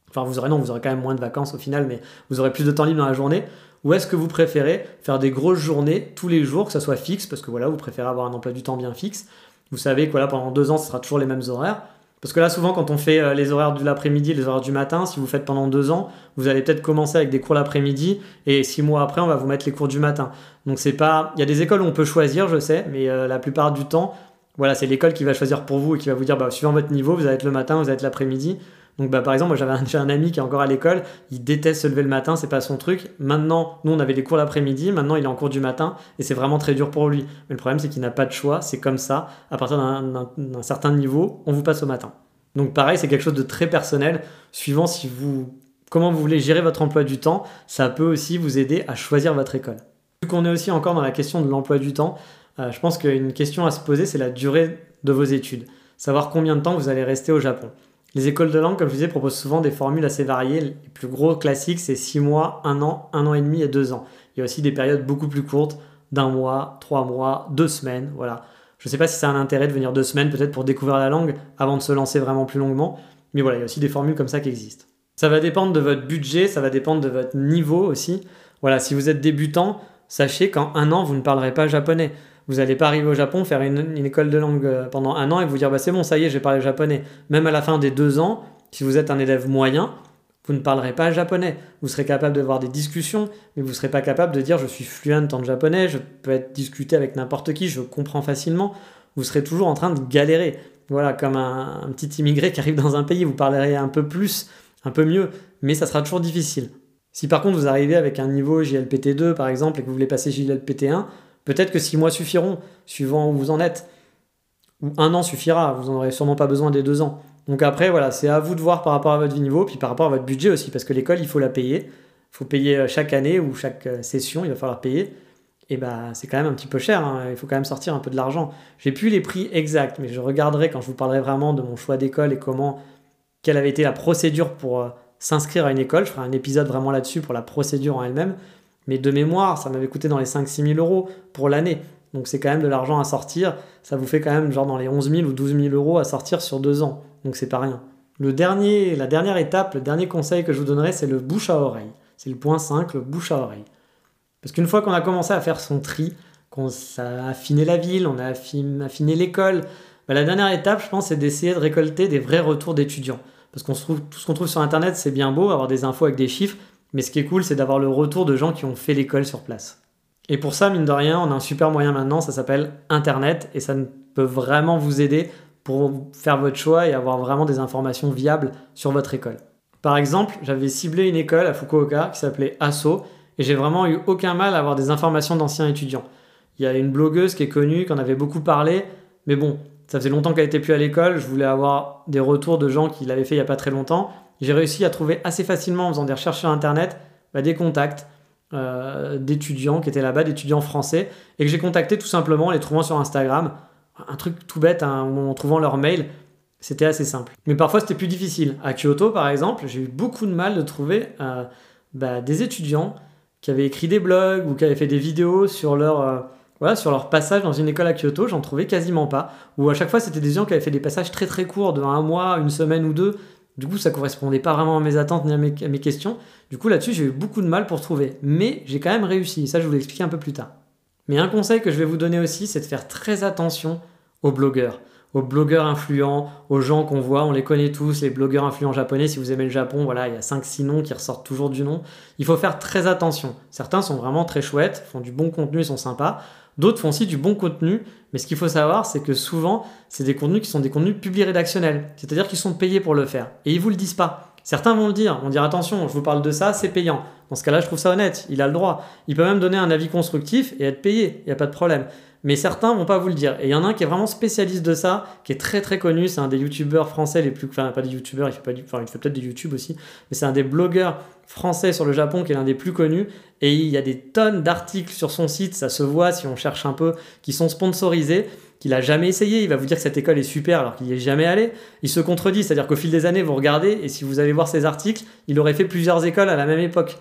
Speaker 2: Enfin, vous aurez non, vous aurez quand même moins de vacances au final, mais vous aurez plus de temps libre dans la journée. Ou est-ce que vous préférez faire des grosses journées tous les jours, que ça soit fixe, parce que voilà, vous préférez avoir un emploi du temps bien fixe. Vous savez que voilà, pendant deux ans, ce sera toujours les mêmes horaires Parce que là, souvent, quand on fait euh, les horaires de l'après-midi les horaires du matin, si vous faites pendant deux ans, vous allez peut-être commencer avec des cours l'après-midi et six mois après, on va vous mettre les cours du matin. Donc, c'est pas. Il y a des écoles où on peut choisir, je sais, mais euh, la plupart du temps, voilà, c'est l'école qui va choisir pour vous et qui va vous dire, bah, suivant votre niveau, vous allez être le matin, vous allez être l'après-midi. Donc, bah, par exemple, moi, j'avais un, ami qui est encore à l'école, il déteste se lever le matin, c'est pas son truc. Maintenant, nous, on avait des cours l'après-midi, maintenant, il est en cours du matin et c'est vraiment très dur pour lui. Mais le problème, c'est qu'il n'a pas de choix, c'est comme ça. À partir d'un certain niveau, on vous passe au matin. Donc, pareil, c'est quelque chose de très personnel, suivant si vous, comment vous voulez gérer votre emploi du temps, ça peut aussi vous aider à choisir votre école. Vu qu'on est aussi encore dans la question de l'emploi du temps, euh, je pense qu'une question à se poser, c'est la durée de vos études. Savoir combien de temps vous allez rester au Japon. Les écoles de langue, comme je disais, proposent souvent des formules assez variées. Les plus gros classiques, c'est 6 mois, 1 an, 1 an et demi et 2 ans. Il y a aussi des périodes beaucoup plus courtes, d'un mois, 3 mois, 2 semaines, voilà. Je ne sais pas si ça a un intérêt de venir 2 semaines peut-être pour découvrir la langue avant de se lancer vraiment plus longuement, mais voilà, il y a aussi des formules comme ça qui existent. Ça va dépendre de votre budget, ça va dépendre de votre niveau aussi. Voilà, si vous êtes débutant, sachez qu'en un an, vous ne parlerez pas japonais. Vous n'allez pas arriver au Japon, faire une, école de langue euh, pendant un an et vous dire bah, c'est bon, ça y est, j'ai parlé japonais. Même à la fin des deux ans, si vous êtes un élève moyen, vous ne parlerez pas japonais. Vous serez capable de voir des discussions, mais vous ne serez pas capable de dire je suis fluent en japonais, je peux être discuté avec n'importe qui, je comprends facilement. Vous serez toujours en train de galérer. Voilà, comme un, un, petit immigré qui arrive dans un pays, vous parlerez un peu plus, un peu mieux, mais ça sera toujours difficile. Si par contre vous arrivez avec un niveau JLPT2 par exemple et que vous voulez passer JLPT1, Peut-être que six mois suffiront, suivant où vous en êtes. Ou un an suffira, vous n'en aurez sûrement pas besoin des deux ans. Donc après, voilà, c'est à vous de voir par rapport à votre niveau, puis par rapport à votre budget aussi, parce que l'école, il faut la payer. Il faut payer euh, chaque année ou chaque euh, session, il va falloir payer. Et bah, c'est quand même un petit peu cher, hein. il faut quand même sortir un peu de l'argent. J'ai plus les prix exacts, mais je regarderai quand je vous parlerai vraiment de mon choix d'école et comment, quelle avait été la procédure pour euh, s'inscrire à une école. Je ferai un épisode vraiment là-dessus pour la procédure en elle-même. Mais de mémoire, ça m'avait coûté dans les 5-6 000 euros pour l'année. Donc c'est quand même de l'argent à sortir. Ça vous fait quand même genre dans les 11 000 ou 12 000 euros à sortir sur deux ans. Donc c'est pas rien. Le dernier, la dernière étape, le dernier conseil que je vous donnerai, c'est le bouche à oreille. C'est le point 5, le bouche à oreille. Parce qu'une fois qu'on a commencé à faire son tri, qu'on a affiné la ville, on a affiné l'école, bah, la dernière étape, je pense, c'est d'essayer de récolter des vrais retours d'étudiants. Parce qu'on trouve, tout ce qu'on trouve sur Internet, c'est bien beau, avoir des infos avec des chiffres, mais ce qui est cool, c'est d'avoir le retour de gens qui ont fait l'école sur place. Et pour ça, mine de rien, on a un super moyen maintenant, ça s'appelle Internet, et ça peut vraiment vous aider pour faire votre choix et avoir vraiment des informations viables sur votre école. Par exemple, j'avais ciblé une école à Fukuoka qui s'appelait ASSO, et j'ai vraiment eu aucun mal à avoir des informations d'anciens étudiants. Il y a une blogueuse qui est connue, qui en avait beaucoup parlé, mais bon, ça faisait longtemps qu'elle était plus à l'école, je voulais avoir des retours de gens qui l'avaient fait il n'y a pas très longtemps, j'ai réussi à trouver assez facilement en faisant des recherches sur Internet bah, des contacts euh, d'étudiants qui étaient là-bas, d'étudiants français, et que j'ai contacté tout simplement en les trouvant sur Instagram. Un truc tout bête, hein, en trouvant leur mail, c'était assez simple. Mais parfois c'était plus difficile. À Kyoto, par exemple, j'ai eu beaucoup de mal de trouver euh, bah, des étudiants qui avaient écrit des blogs ou qui avaient fait des vidéos sur leur, euh, voilà, sur leur passage dans une école à Kyoto. J'en trouvais quasiment pas. Ou à chaque fois, c'était des gens qui avaient fait des passages très très courts de un mois, une semaine ou deux, du coup, ça correspondait pas vraiment à mes attentes ni à mes, questions. Du coup, là-dessus, j'ai eu beaucoup de mal pour trouver. Mais j'ai quand même réussi. Ça, je vous l'expliquer un peu plus tard. Mais un conseil que je vais vous donner aussi, c'est de faire très attention aux blogueurs, aux blogueurs influents, aux gens qu'on voit, on les connaît tous, les blogueurs influents japonais. Si vous aimez le Japon, voilà, il y a 5-6 noms qui ressortent toujours du nom. Il faut faire très attention. Certains sont vraiment très chouettes, font du bon contenu, sont sympas. D'autres font aussi du bon contenu, mais ce qu'il faut savoir, c'est que souvent, c'est des contenus qui sont des contenus publics rédactionnels, c'est-à-dire qu'ils sont payés pour le faire. Et ils vous le disent pas. Certains vont le dire, vont dire attention, je vous parle de ça, c'est payant. Dans ce cas-là, je trouve ça honnête, il a le droit. Il peut même donner un avis constructif et être payé, il n'y a pas de problème mais certains vont pas vous le dire. Et il y en a un qui est vraiment spécialiste de ça, qui est très très connu, c'est un des youtubeurs français les plus, enfin pas des youtubeurs, il fait pas enfin il fait peut-être des youtube aussi, mais c'est un des blogueurs français sur le Japon qui est l'un des plus connus. Et il y a des tonnes d'articles sur son site, ça se voit si on cherche un peu, qui sont sponsorisés qu'il a jamais essayé, il va vous dire que cette école est super alors qu'il n'y est jamais allé. Il se contredit, c'est-à-dire qu'au fil des années, vous regardez et si vous allez voir ses articles, il aurait fait plusieurs écoles à la même époque.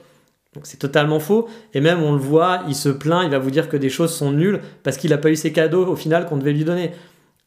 Speaker 2: Donc c'est totalement faux. Et même on le voit, il se plaint, il va vous dire que des choses sont nulles parce qu'il n'a pas eu ses cadeaux au final qu'on devait lui donner.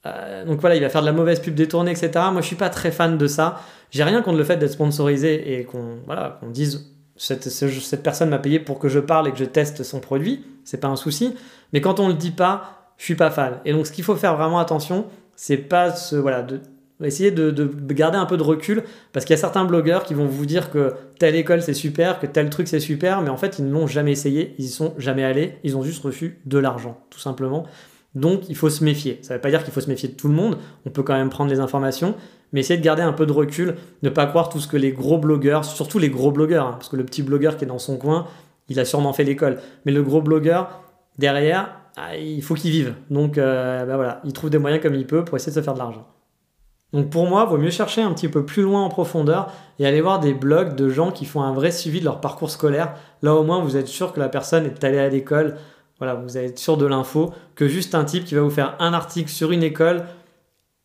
Speaker 2: Euh, donc voilà, il va faire de la mauvaise pub détournée, etc. Moi je suis pas très fan de ça. J'ai rien contre le fait d'être sponsorisé et qu'on voilà, qu'on dise cette, cette personne m'a payé pour que je parle et que je teste son produit. C'est pas un souci. Mais quand on le dit pas, je suis pas fan. Et donc ce qu'il faut faire vraiment attention, c'est pas ce, voilà, de, Essayez de, de garder un peu de recul parce qu'il y a certains blogueurs qui vont vous dire que telle école c'est super, que tel truc c'est super, mais en fait ils ne l'ont jamais essayé, ils y sont jamais allés, ils ont juste reçu de l'argent, tout simplement. Donc il faut se méfier. Ça ne veut pas dire qu'il faut se méfier de tout le monde, on peut quand même prendre les informations, mais essayez de garder un peu de recul, ne pas croire tout ce que les gros blogueurs, surtout les gros blogueurs, hein, parce que le petit blogueur qui est dans son coin, il a sûrement fait l'école, mais le gros blogueur, derrière, ah, il faut qu'il vive. Donc euh, bah voilà, il trouve des moyens comme il peut pour essayer de se faire de l'argent. Donc pour moi, vaut mieux chercher un petit peu plus loin en profondeur et aller voir des blogs de gens qui font un vrai suivi de leur parcours scolaire. Là au moins, vous êtes sûr que la personne est allée à l'école. Voilà, vous êtes sûr de l'info que juste un type qui va vous faire un article sur une école,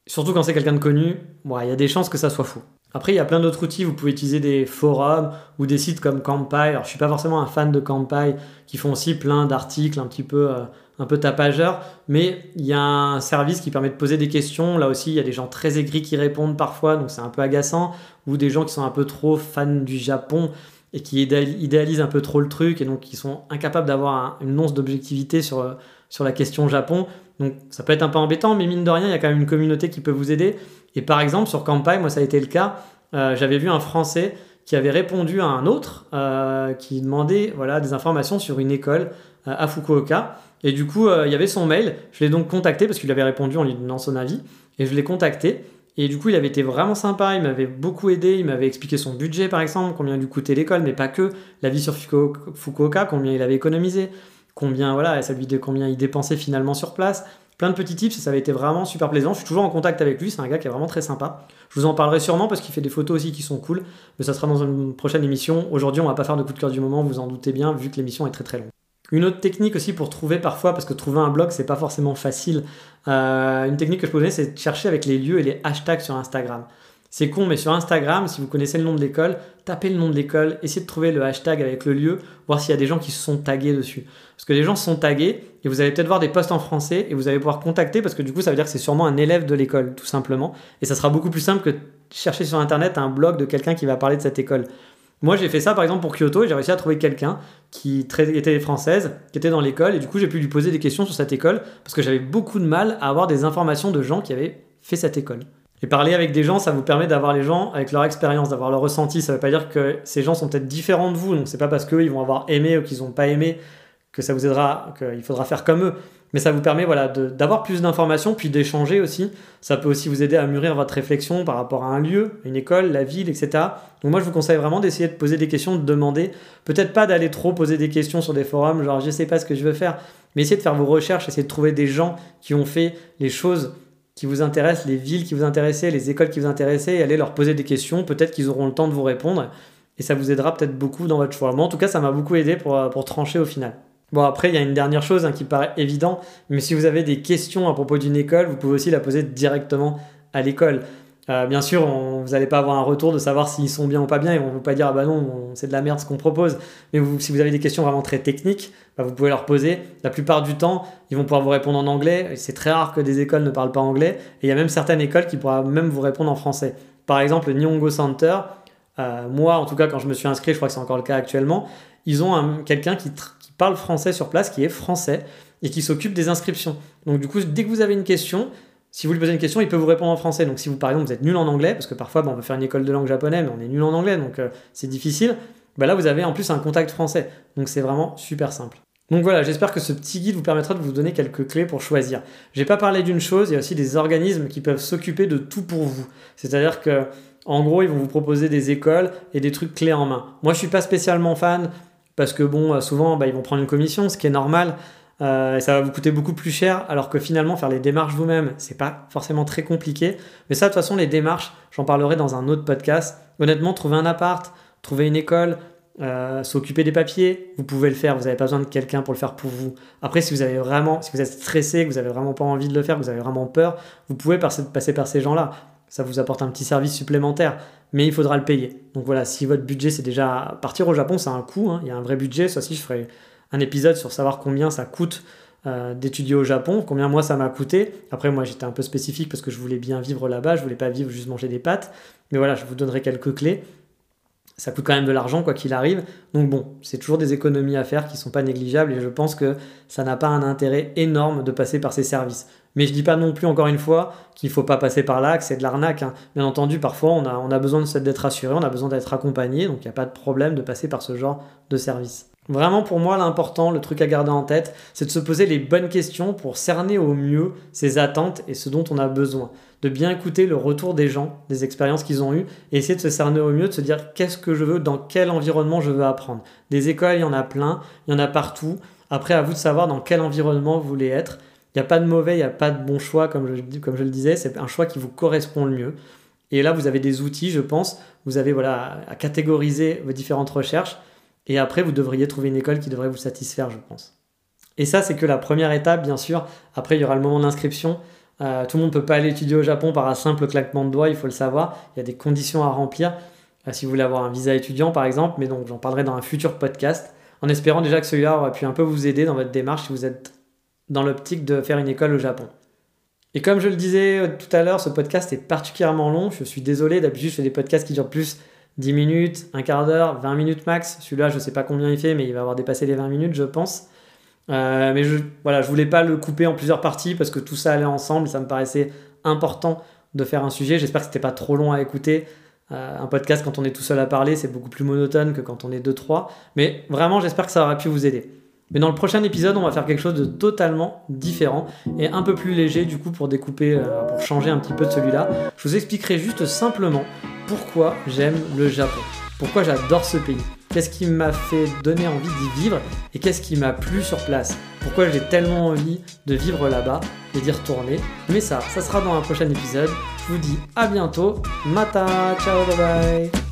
Speaker 2: surtout quand c'est quelqu'un de connu, il y a des chances que ça soit faux. Après, il y a plein d'autres outils. Vous pouvez utiliser des forums ou des sites comme Campai. Alors, je suis pas forcément un fan de Campai, qui font aussi plein d'articles un petit peu euh, un peu tapageur, mais il y a un service qui permet de poser des questions. Là aussi, il y a des gens très aigris qui répondent parfois, donc c'est un peu agaçant, ou des gens qui sont un peu trop fans du Japon et qui idéalisent un peu trop le truc et donc qui sont incapables d'avoir une once d'objectivité sur, sur la question Japon. Donc ça peut être un peu embêtant, mais mine de rien, il y a quand même une communauté qui peut vous aider. Et par exemple, sur Campai, moi ça a été le cas, euh, j'avais vu un Français qui avait répondu à un autre euh, qui demandait voilà, des informations sur une école euh, à Fukuoka. Et du coup, euh, il y avait son mail. Je l'ai donc contacté parce qu'il avait répondu en lui donnant son avis. Et je l'ai contacté. Et du coup, il avait été vraiment sympa, il m'avait beaucoup aidé, il m'avait expliqué son budget par exemple, combien lui coûtait l'école, mais pas que, la vie sur Fukuoka, combien il avait économisé, combien voilà, ça lui combien il dépensait finalement sur place. Plein de petits tips ça avait été vraiment super plaisant. Je suis toujours en contact avec lui, c'est un gars qui est vraiment très sympa. Je vous en parlerai sûrement parce qu'il fait des photos aussi qui sont cool, mais ça sera dans une prochaine émission. Aujourd'hui, on va pas faire de coup de cœur du moment, vous en doutez bien, vu que l'émission est très très longue. Une autre technique aussi pour trouver parfois, parce que trouver un blog, c'est pas forcément facile. Euh, une technique que je peux donner, c'est de chercher avec les lieux et les hashtags sur Instagram. C'est con, mais sur Instagram, si vous connaissez le nom de l'école, tapez le nom de l'école, essayez de trouver le hashtag avec le lieu, voir s'il y a des gens qui se sont tagués dessus. Parce que les gens sont tagués et vous allez peut-être voir des posts en français et vous allez pouvoir contacter parce que du coup, ça veut dire que c'est sûrement un élève de l'école, tout simplement. Et ça sera beaucoup plus simple que chercher sur Internet un blog de quelqu'un qui va parler de cette école. Moi, j'ai fait ça par exemple pour Kyoto et j'ai réussi à trouver quelqu'un qui était française, qui était dans l'école, et du coup, j'ai pu lui poser des questions sur cette école parce que j'avais beaucoup de mal à avoir des informations de gens qui avaient fait cette école. Et parler avec des gens, ça vous permet d'avoir les gens avec leur expérience, d'avoir leur ressenti. Ça ne veut pas dire que ces gens sont peut-être différents de vous, donc c'est pas parce qu'eux ils vont avoir aimé ou qu'ils n'ont pas aimé que ça vous aidera, qu'il faudra faire comme eux mais ça vous permet voilà, d'avoir plus d'informations, puis d'échanger aussi. Ça peut aussi vous aider à mûrir votre réflexion par rapport à un lieu, une école, la ville, etc. Donc moi, je vous conseille vraiment d'essayer de poser des questions, de demander. Peut-être pas d'aller trop poser des questions sur des forums, genre je sais pas ce que je veux faire, mais essayez de faire vos recherches, essayez de trouver des gens qui ont fait les choses qui vous intéressent, les villes qui vous intéressaient, les écoles qui vous intéressaient, et allez leur poser des questions. Peut-être qu'ils auront le temps de vous répondre, et ça vous aidera peut-être beaucoup dans votre choix. Moi, en tout cas, ça m'a beaucoup aidé pour, pour trancher au final. Bon, après, il y a une dernière chose hein, qui paraît évident, mais si vous avez des questions à propos d'une école, vous pouvez aussi la poser directement à l'école. Euh, bien sûr, vous n'allez pas avoir un retour de savoir s'ils sont bien ou pas bien, ils vont pas dire ah bah non, c'est de la merde ce qu'on propose. Mais si vous avez des questions vraiment très techniques, bah, vous pouvez leur poser. La plupart du temps, ils vont pouvoir vous répondre en anglais. C'est très rare que des écoles ne parlent pas anglais. Et il y a même certaines écoles qui pourront même vous répondre en français. Par exemple, le Nihongo Center, euh, moi en tout cas quand je me suis inscrit, je crois que c'est encore le cas actuellement, ils ont quelqu'un qui, parle français sur place, qui est français et qui s'occupe des inscriptions. Donc du coup, dès que vous avez une question, si vous lui posez une question, il peut vous répondre en français. Donc si vous, par exemple, vous êtes nul en anglais, parce que parfois, on veut faire une école de langue japonais, mais on est nul en anglais, donc euh, c'est difficile, bah là, vous avez en plus un contact français. Donc c'est vraiment super simple. Donc voilà, j'espère que ce petit guide vous permettra de vous donner quelques clés pour choisir. J'ai pas parlé d'une chose, il y a aussi des organismes qui peuvent s'occuper de tout pour vous. C'est-à-dire que en gros, ils vont vous proposer des écoles et des trucs clés en main. Moi, je suis pas spécialement fan parce que bon, souvent, bah, ils vont prendre une commission, ce qui est normal. Euh, et ça va vous coûter beaucoup plus cher, alors que finalement, faire les démarches vous-même, c'est pas forcément très compliqué. Mais ça, de toute façon, les démarches, j'en parlerai dans un autre podcast. Honnêtement, trouver un appart, trouver une école, euh, s'occuper des papiers, vous pouvez le faire, vous n'avez pas besoin de quelqu'un pour le faire pour vous. Après, si vous avez vraiment, si vous êtes stressé, que vous avez vraiment pas envie de le faire, que vous avez vraiment peur, vous pouvez passer par ces gens-là ça vous apporte un petit service supplémentaire, mais il faudra le payer. Donc voilà, si votre budget c'est déjà partir au Japon, c'est un coût, hein. il y a un vrai budget. Ça aussi, je ferai un épisode sur savoir combien ça coûte euh, d'étudier au Japon, combien moi ça m'a coûté. Après, moi j'étais un peu spécifique parce que je voulais bien vivre là-bas, je voulais pas vivre juste manger des pâtes. Mais voilà, je vous donnerai quelques clés. Ça coûte quand même de l'argent quoi qu'il arrive. Donc bon, c'est toujours des économies à faire qui sont pas négligeables et je pense que ça n'a pas un intérêt énorme de passer par ces services. Mais je dis pas non plus, encore une fois, qu'il faut pas passer par là, que c'est de l'arnaque. hein. Bien entendu, parfois, on a, on a besoin d'être assuré, on a besoin d'être accompagné, donc il n'y a pas de problème de passer par ce genre de service. Vraiment, pour moi, l'important, le truc à garder en tête, c'est de se poser les bonnes questions pour cerner au mieux ses attentes et ce dont on a besoin. De bien écouter le retour des gens, des expériences qu'ils ont eues, et essayer de se cerner au mieux, de se dire qu'est-ce que je veux, dans quel environnement je veux apprendre. Des écoles, il y en a plein, il y en a partout. Après, à vous de savoir dans quel environnement vous voulez être. Il n'y a pas de mauvais, il n'y a pas de bon choix, comme je, le disais, c'est un choix qui vous correspond le mieux. Et là, vous avez des outils, je pense, vous avez voilà, à catégoriser vos différentes recherches, et après, vous devriez trouver une école qui devrait vous satisfaire, je pense. Et ça, c'est que la première étape, bien sûr. Après, il y aura le moment d'inscription. Euh, tout le monde ne peut pas aller étudier au Japon par un simple claquement de doigts, il faut le savoir. Il y a des conditions à remplir euh, si vous voulez avoir un visa étudiant, par exemple. Mais donc, j'en parlerai dans un futur podcast, en espérant déjà que celui-là aura pu un peu vous aider dans votre démarche si vous êtes dans l'optique de faire une école au Japon. Et comme je le disais euh, tout à l'heure, ce podcast est particulièrement long. Je suis désolé, d'habitude, je fais des podcasts qui durent plus 10 minutes, un quart d'heure, 20 minutes max. Celui-là, je ne sais pas combien il fait, mais il va avoir dépassé les 20 minutes, je pense. Euh, mais je voilà, je voulais pas le couper en plusieurs parties parce que tout ça allait ensemble. Ça me paraissait important de faire un sujet. J'espère que c'était pas trop long à écouter. Euh, un podcast, quand on est tout seul à parler, c'est beaucoup plus monotone que quand on est deux trois. Mais vraiment, j'espère que ça aura pu vous aider. Mais dans le prochain épisode, on va faire quelque chose de totalement différent et un peu plus léger du coup pour découper, euh, pour changer un petit peu de celui-là. Je vous expliquerai juste simplement pourquoi j'aime le Japon, pourquoi j'adore ce pays, qu'est-ce qui m'a fait donner envie d'y vivre et qu'est-ce qui m'a plu sur place, pourquoi j'ai tellement envie de vivre là-bas et d'y retourner. Mais ça, ça sera dans un prochain épisode. Je vous dis à bientôt. Mata, ciao, bye bye.